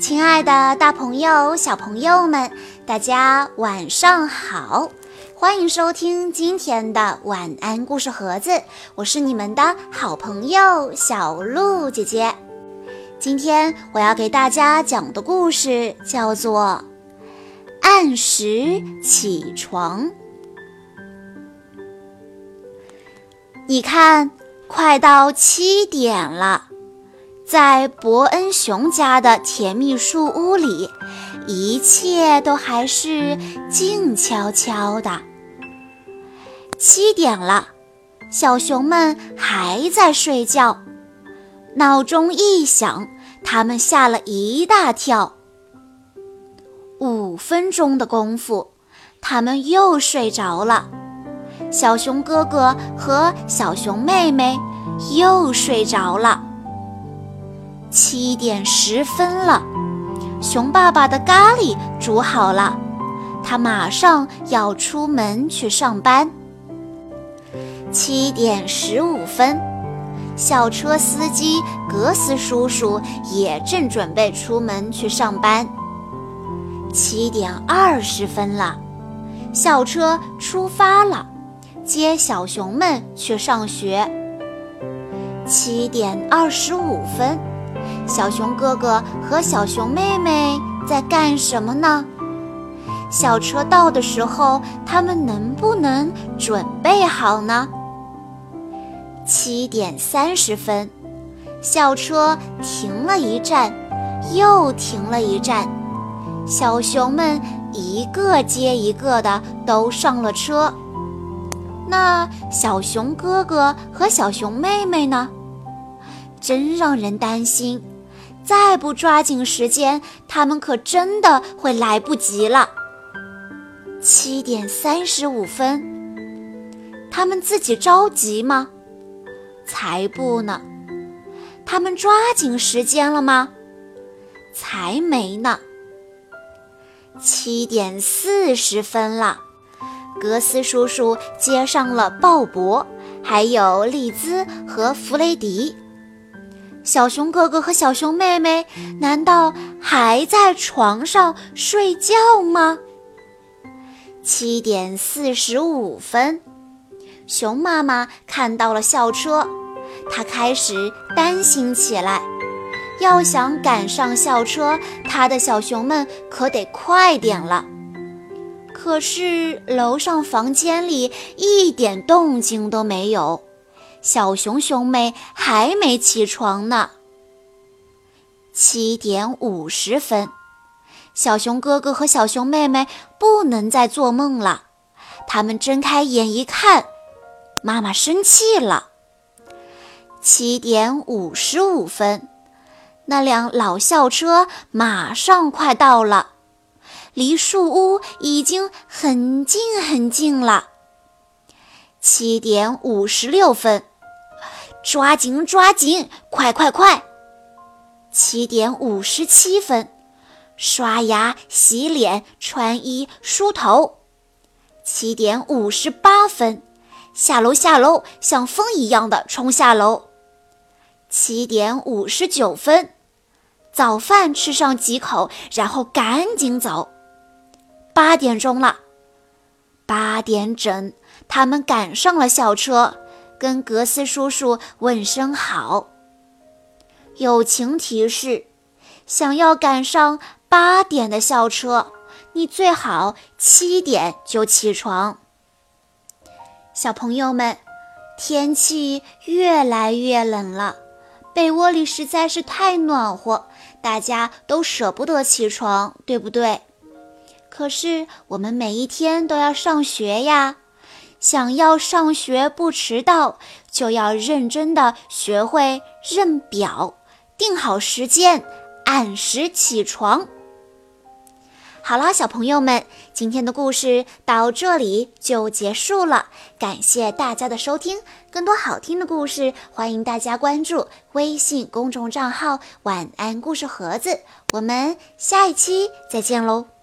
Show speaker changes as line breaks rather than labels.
亲爱的，大朋友、小朋友们，大家晚上好！欢迎收听今天的晚安故事盒子，我是你们的好朋友小鹿姐姐。今天我要给大家讲的故事叫做《按时起床》。你看，快到七点了。在伯恩熊家的甜蜜树屋里，一切都还是静悄悄的。七点了，小熊们还在睡觉。闹钟一响，他们吓了一大跳。五分钟的功夫，他们又睡着了。小熊哥哥和小熊妹妹又睡着了。七点十分了，熊爸爸的咖喱煮好了，他马上要出门去上班。七点十五分，校车司机格斯叔叔也正准备出门去上班。七点二十分了，校车出发了，接小熊们去上学。七点二十五分。小熊哥哥和小熊妹妹在干什么呢？校车到的时候，他们能不能准备好呢？七点三十分，校车停了一站，又停了一站，小熊们一个接一个的都上了车。那小熊哥哥和小熊妹妹呢？真让人担心。再不抓紧时间，他们可真的会来不及了。七点三十五分，他们自己着急吗？才不呢！他们抓紧时间了吗？才没呢！七点四十分了，格斯叔叔接上了鲍勃，还有丽兹和弗雷迪。小熊哥哥和小熊妹妹难道还在床上睡觉吗？七点四十五分，熊妈妈看到了校车，她开始担心起来。要想赶上校车，她的小熊们可得快点了。可是楼上房间里一点动静都没有。小熊兄妹还没起床呢。七点五十分，小熊哥哥和小熊妹妹不能再做梦了。他们睁开眼一看，妈妈生气了。七点五十五分，那辆老校车马上快到了，离树屋已经很近很近了。七点五十六分，抓紧抓紧，快快快！七点五十七分，刷牙、洗脸、穿衣、梳头。七点五十八分，下楼下楼，像风一样的冲下楼。七点五十九分，早饭吃上几口，然后赶紧走。八点钟了，八点整。他们赶上了校车，跟格斯叔叔问声好。友情提示：想要赶上八点的校车，你最好七点就起床。小朋友们，天气越来越冷了，被窝里实在是太暖和，大家都舍不得起床，对不对？可是我们每一天都要上学呀。想要上学不迟到，就要认真的学会认表，定好时间，按时起床。好啦，小朋友们，今天的故事到这里就结束了。感谢大家的收听，更多好听的故事，欢迎大家关注微信公众账号“晚安故事盒子”。我们下一期再见喽！